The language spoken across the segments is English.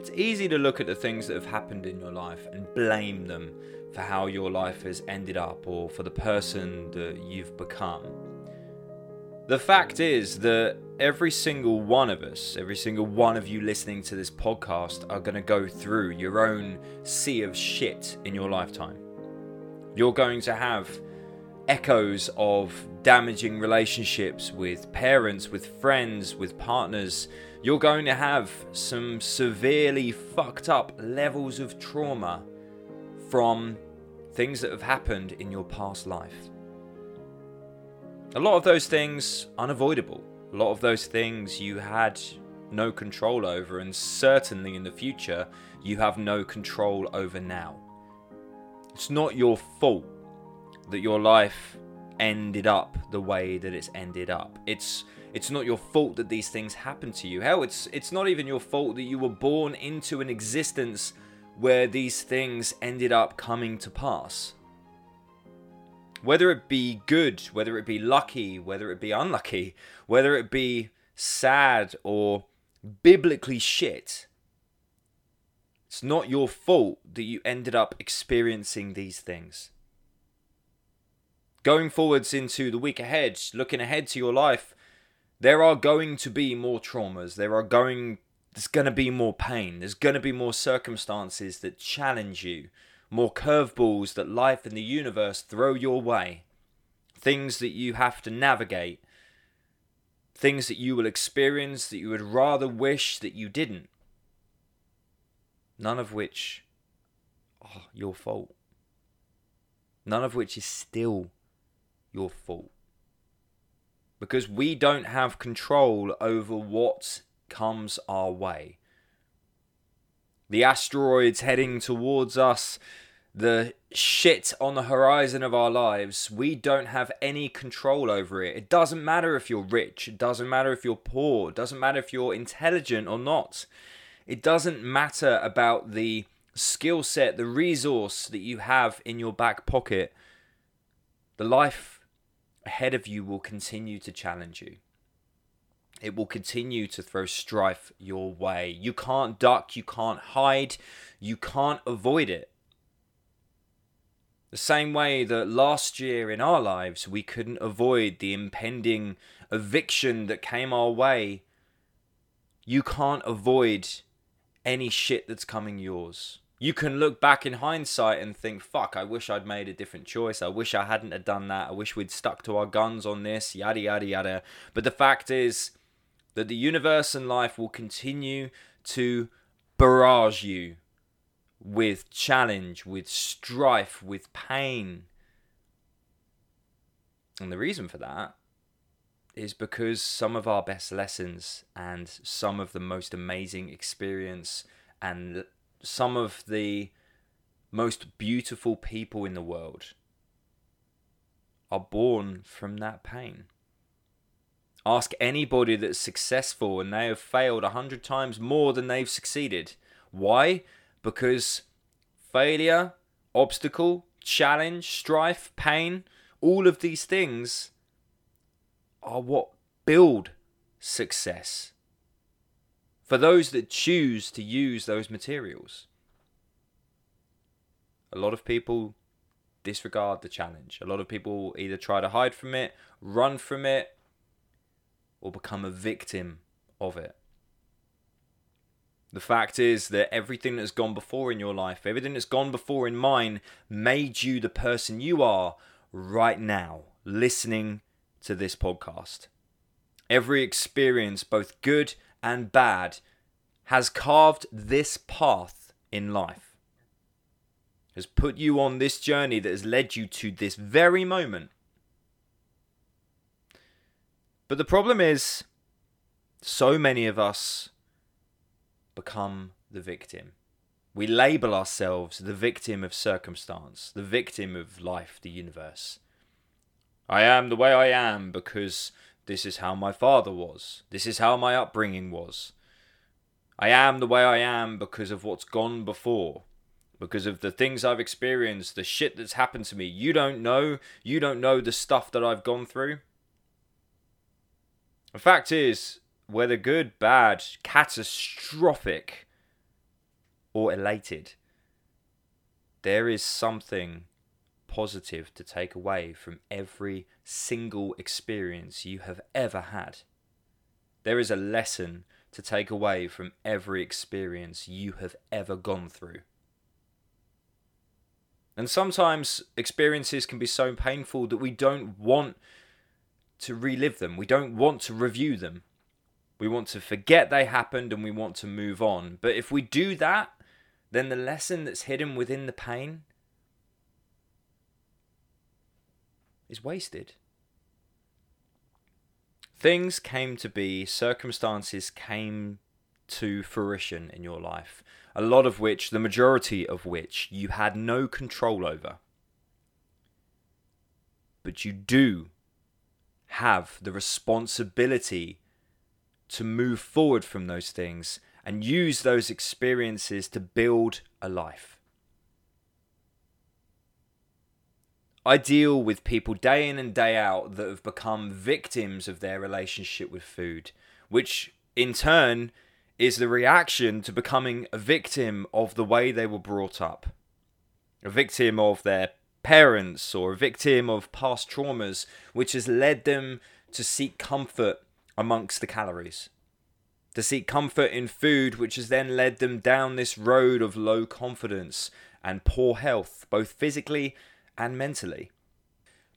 It's easy to look at the things that have happened in your life and blame them for how your life has ended up or for the person that you've become. The fact is that every single one of us, every single one of you listening to this podcast, are going to go through your own sea of shit in your lifetime. You're going to have echoes of damaging relationships with parents, with friends, with partners. You're going to have some severely fucked up levels of trauma from things that have happened in your past life. A lot of those things unavoidable. A lot of those things you had no control over, and certainly in the future, you have no control over now. It's not your fault that your life ended up the way that it's ended up. It's it's not your fault that these things happen to you. Hell, it's it's not even your fault that you were born into an existence where these things ended up coming to pass. Whether it be good, whether it be lucky, whether it be unlucky, whether it be sad or biblically shit, it's not your fault that you ended up experiencing these things. Going forwards into the week ahead, looking ahead to your life, there are going to be more traumas. There are going there's going to be more pain. There's going to be more circumstances that challenge you, more curveballs that life and the universe throw your way, things that you have to navigate, things that you will experience that you would rather wish that you didn't. None of which are your fault. None of which is still your fault. Because we don't have control over what comes our way. The asteroids heading towards us, the shit on the horizon of our lives, we don't have any control over it. It doesn't matter if you're rich, it doesn't matter if you're poor, it doesn't matter if you're intelligent or not. It doesn't matter about the skill set, the resource that you have in your back pocket. The life ahead of you will continue to challenge you. It will continue to throw strife your way. You can't duck, you can't hide, you can't avoid it. The same way that last year in our lives we couldn't avoid the impending eviction that came our way, you can't avoid any shit that's coming yours you can look back in hindsight and think, fuck, I wish I'd made a different choice. I wish I hadn't have done that. I wish we'd stuck to our guns on this, yada, yada, yada. But the fact is that the universe and life will continue to barrage you with challenge, with strife, with pain. And the reason for that is because some of our best lessons and some of the most amazing experience and some of the most beautiful people in the world are born from that pain. Ask anybody that's successful and they have failed a hundred times more than they've succeeded. Why? Because failure, obstacle, challenge, strife, pain, all of these things are what build success for those that choose to use those materials. A lot of people disregard the challenge. A lot of people either try to hide from it, run from it, or become a victim of it. The fact is that everything that's gone before in your life, everything that's gone before in mine, made you the person you are right now, listening to this podcast. Every experience, both good and bad has carved this path in life, has put you on this journey that has led you to this very moment. But the problem is, so many of us become the victim. We label ourselves the victim of circumstance, the victim of life, the universe. I am the way I am because this is how my father was. This is how my upbringing was. I am the way I am because of what's gone before. Because of the things I've experienced, the shit that's happened to me. You don't know. You don't know the stuff that I've gone through. The fact is, whether good, bad, catastrophic, or elated. There is something positive to take away from every single experience you have ever had. There is a lesson to take away from every experience you have ever gone through. And sometimes experiences can be so painful that we don't want to relive them. We don't want to review them. We want to forget they happened and we want to move on. But if we do that, then the lesson that's hidden within the pain is wasted. Things came to be, circumstances came to fruition in your life, a lot of which, the majority of which, you had no control over. But you do have the responsibility to move forward from those things and use those experiences to build a life. I deal with people day in and day out that have become victims of their relationship with food, which in turn is the reaction to becoming a victim of the way they were brought up. A victim of their parents or a victim of past traumas, which has led them to seek comfort amongst the calories. To seek comfort in food, which has then led them down this road of low confidence and poor health, both physically and mentally.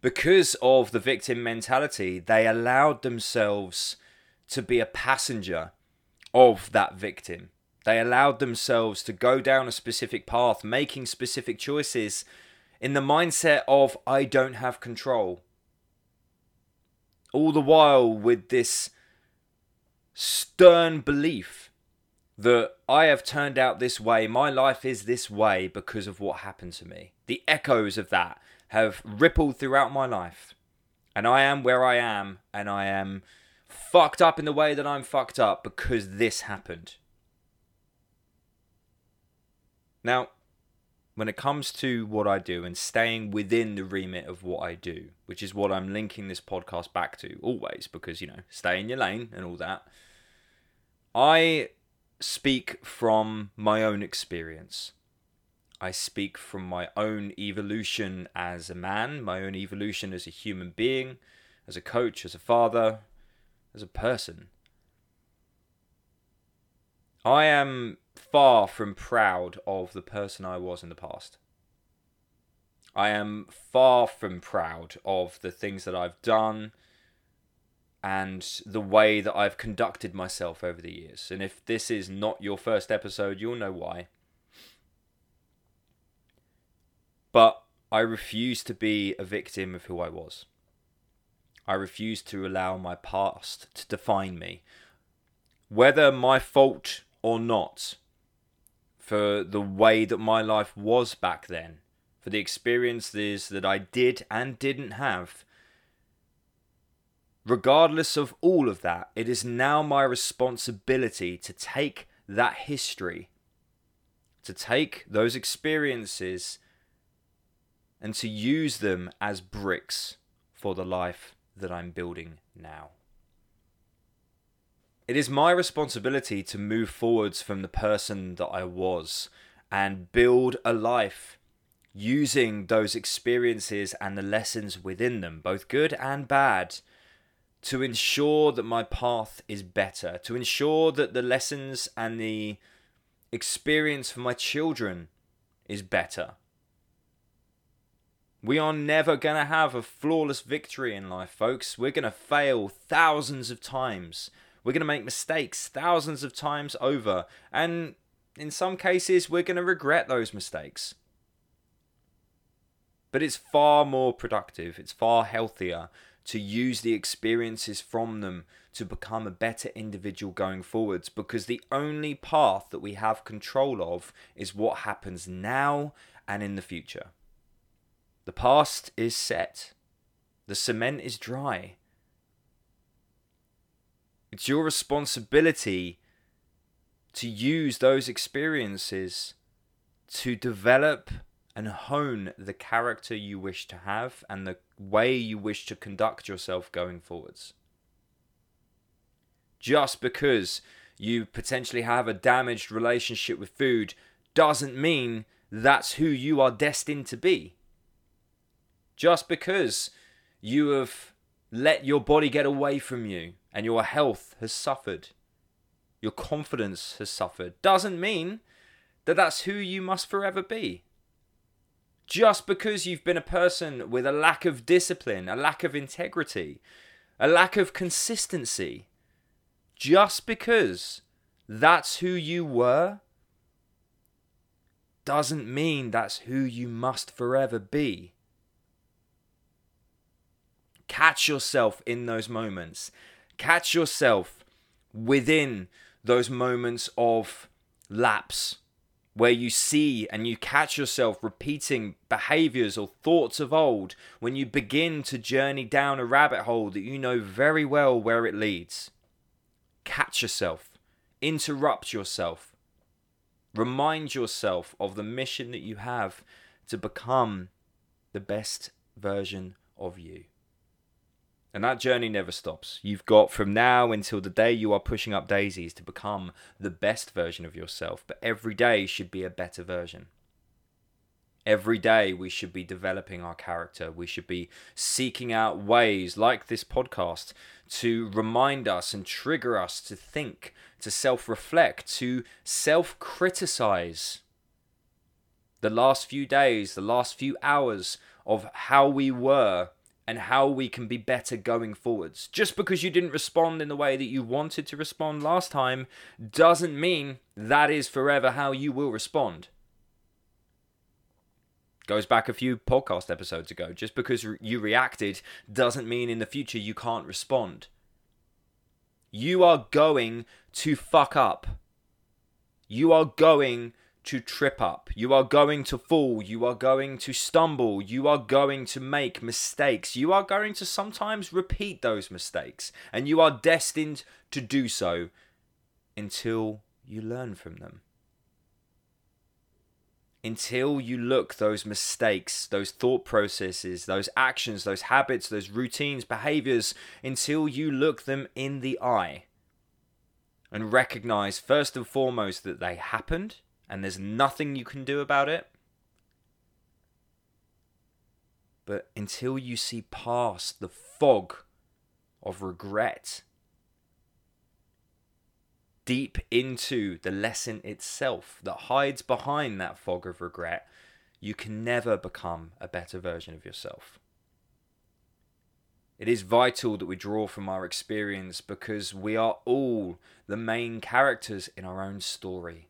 Because of the victim mentality, they allowed themselves to be a passenger of that victim. They allowed themselves to go down a specific path, making specific choices in the mindset of, I don't have control. All the while with this stern belief that I have turned out this way, my life is this way because of what happened to me. The echoes of that have rippled throughout my life. And I am where I am, and I am fucked up in the way that I'm fucked up because this happened. Now, when it comes to what I do and staying within the remit of what I do, which is what I'm linking this podcast back to always, because, you know, stay in your lane and all that, I speak from my own experience. I speak from my own evolution as a man, my own evolution as a human being, as a coach, as a father, as a person. I am far from proud of the person I was in the past. I am far from proud of the things that I've done and the way that I've conducted myself over the years. And if this is not your first episode, you'll know why. But I refuse to be a victim of who I was. I refuse to allow my past to define me. Whether my fault or not, for the way that my life was back then, for the experiences that I did and didn't have, Regardless of all of that, it is now my responsibility to take that history, to take those experiences, and to use them as bricks for the life that I'm building now. It is my responsibility to move forwards from the person that I was and build a life using those experiences and the lessons within them, both good and bad to ensure that my path is better, to ensure that the lessons and the experience for my children is better. We are never going to have a flawless victory in life, folks. We're going to fail thousands of times. We're going to make mistakes thousands of times over. And in some cases, we're going to regret those mistakes. But it's far more productive, it's far healthier to use the experiences from them to become a better individual going forwards because the only path that we have control of is what happens now and in the future. The past is set, the cement is dry. It's your responsibility to use those experiences to develop and hone the character you wish to have and the way you wish to conduct yourself going forwards. Just because you potentially have a damaged relationship with food doesn't mean that's who you are destined to be. Just because you have let your body get away from you and your health has suffered, your confidence has suffered, doesn't mean that that's who you must forever be. Just because you've been a person with a lack of discipline, a lack of integrity, a lack of consistency, just because that's who you were, doesn't mean that's who you must forever be. Catch yourself in those moments. Catch yourself within those moments of lapse where you see and you catch yourself repeating behaviors or thoughts of old when you begin to journey down a rabbit hole that you know very well where it leads. Catch yourself, interrupt yourself, remind yourself of the mission that you have to become the best version of you. And that journey never stops. You've got from now until the day you are pushing up daisies to become the best version of yourself. But every day should be a better version. Every day we should be developing our character. We should be seeking out ways, like this podcast, to remind us and trigger us to think, to self reflect, to self criticize the last few days, the last few hours of how we were and how we can be better going forwards. Just because you didn't respond in the way that you wanted to respond last time doesn't mean that is forever how you will respond. Goes back a few podcast episodes ago. Just because you reacted doesn't mean in the future you can't respond. You are going to fuck up. You are going to trip up. You are going to fall. You are going to stumble. You are going to make mistakes. You are going to sometimes repeat those mistakes. And you are destined to do so until you learn from them. Until you look those mistakes, those thought processes, those actions, those habits, those routines, behaviors, until you look them in the eye and recognize first and foremost that they happened and there's nothing you can do about it. But until you see past the fog of regret, deep into the lesson itself that hides behind that fog of regret, you can never become a better version of yourself. It is vital that we draw from our experience because we are all the main characters in our own story.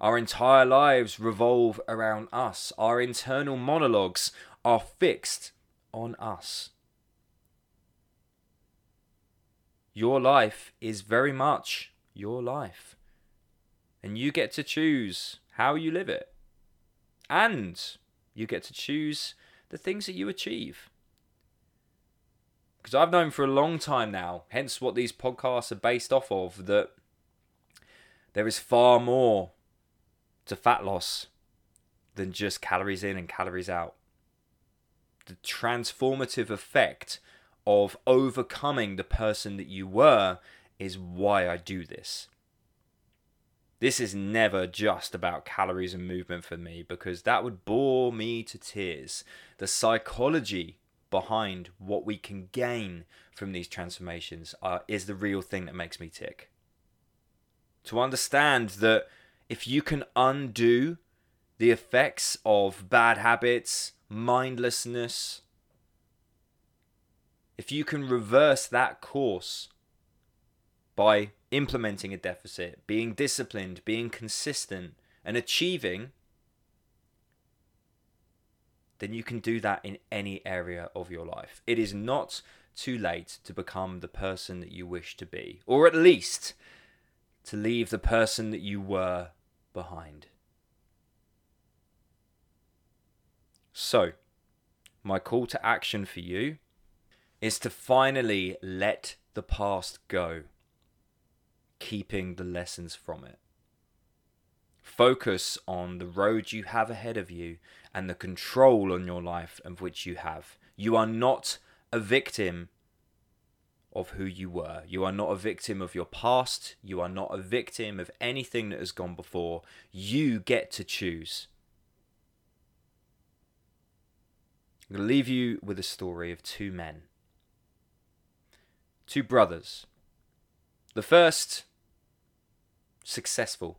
Our entire lives revolve around us. Our internal monologues are fixed on us. Your life is very much your life. And you get to choose how you live it. And you get to choose the things that you achieve. Because I've known for a long time now, hence what these podcasts are based off of, that there is far more to fat loss than just calories in and calories out. The transformative effect of overcoming the person that you were is why I do this. This is never just about calories and movement for me because that would bore me to tears. The psychology behind what we can gain from these transformations uh, is the real thing that makes me tick. To understand that if you can undo the effects of bad habits, mindlessness, if you can reverse that course by implementing a deficit, being disciplined, being consistent, and achieving, then you can do that in any area of your life. It is not too late to become the person that you wish to be, or at least to leave the person that you were behind. So, my call to action for you is to finally let the past go, keeping the lessons from it. Focus on the road you have ahead of you and the control on your life of which you have. You are not a victim of who you were. You are not a victim of your past. You are not a victim of anything that has gone before. You get to choose. I'm going to leave you with a story of two men, two brothers. The first, successful,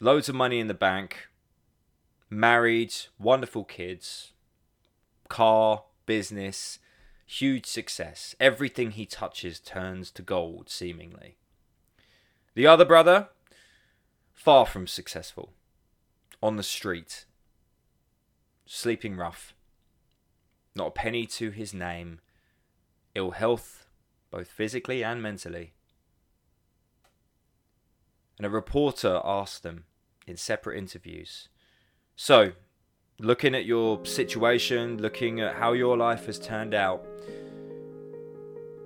loads of money in the bank, married, wonderful kids, car, business, huge success. Everything he touches turns to gold, seemingly. The other brother, far from successful, on the street, sleeping rough, not a penny to his name, ill health, both physically and mentally. And a reporter asked them in separate interviews So, looking at your situation, looking at how your life has turned out,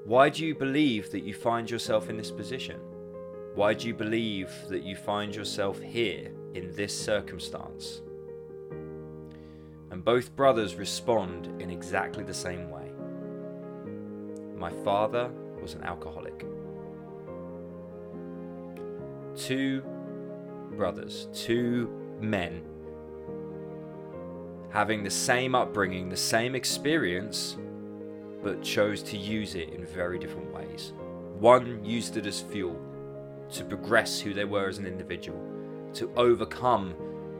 why do you believe that you find yourself in this position? Why do you believe that you find yourself here in this circumstance? And both brothers respond in exactly the same way. My father was an alcoholic. Two brothers, two men, having the same upbringing, the same experience, but chose to use it in very different ways. One used it as fuel to progress who they were as an individual, to overcome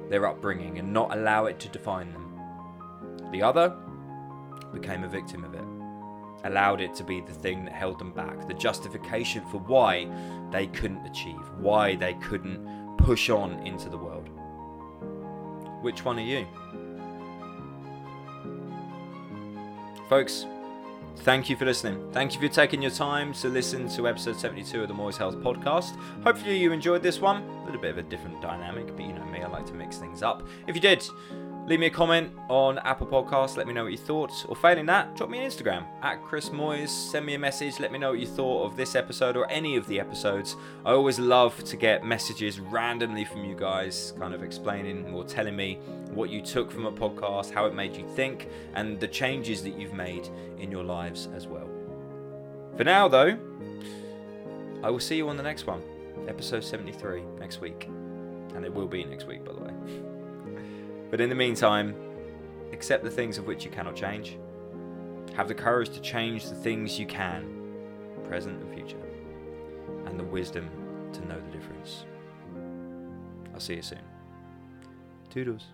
their upbringing and not allow it to define them. The other became a victim of it, allowed it to be the thing that held them back, the justification for why they couldn't achieve, why they couldn't push on into the world. Which one are you? Folks, thank you for listening. Thank you for taking your time to listen to episode 72 of the Moyes Health podcast. Hopefully, you enjoyed this one. A little bit of a different dynamic, but you know me, I like to mix things up. If you did, Leave me a comment on Apple Podcasts, let me know what you thought. Or failing that, drop me an Instagram at Chris Moyes. Send me a message, let me know what you thought of this episode or any of the episodes. I always love to get messages randomly from you guys, kind of explaining or telling me what you took from a podcast, how it made you think, and the changes that you've made in your lives as well. For now, though, I will see you on the next one, episode 73, next week. And it will be next week, by the way. But in the meantime, accept the things of which you cannot change. Have the courage to change the things you can, present and future, and the wisdom to know the difference. I'll see you soon. Toodles.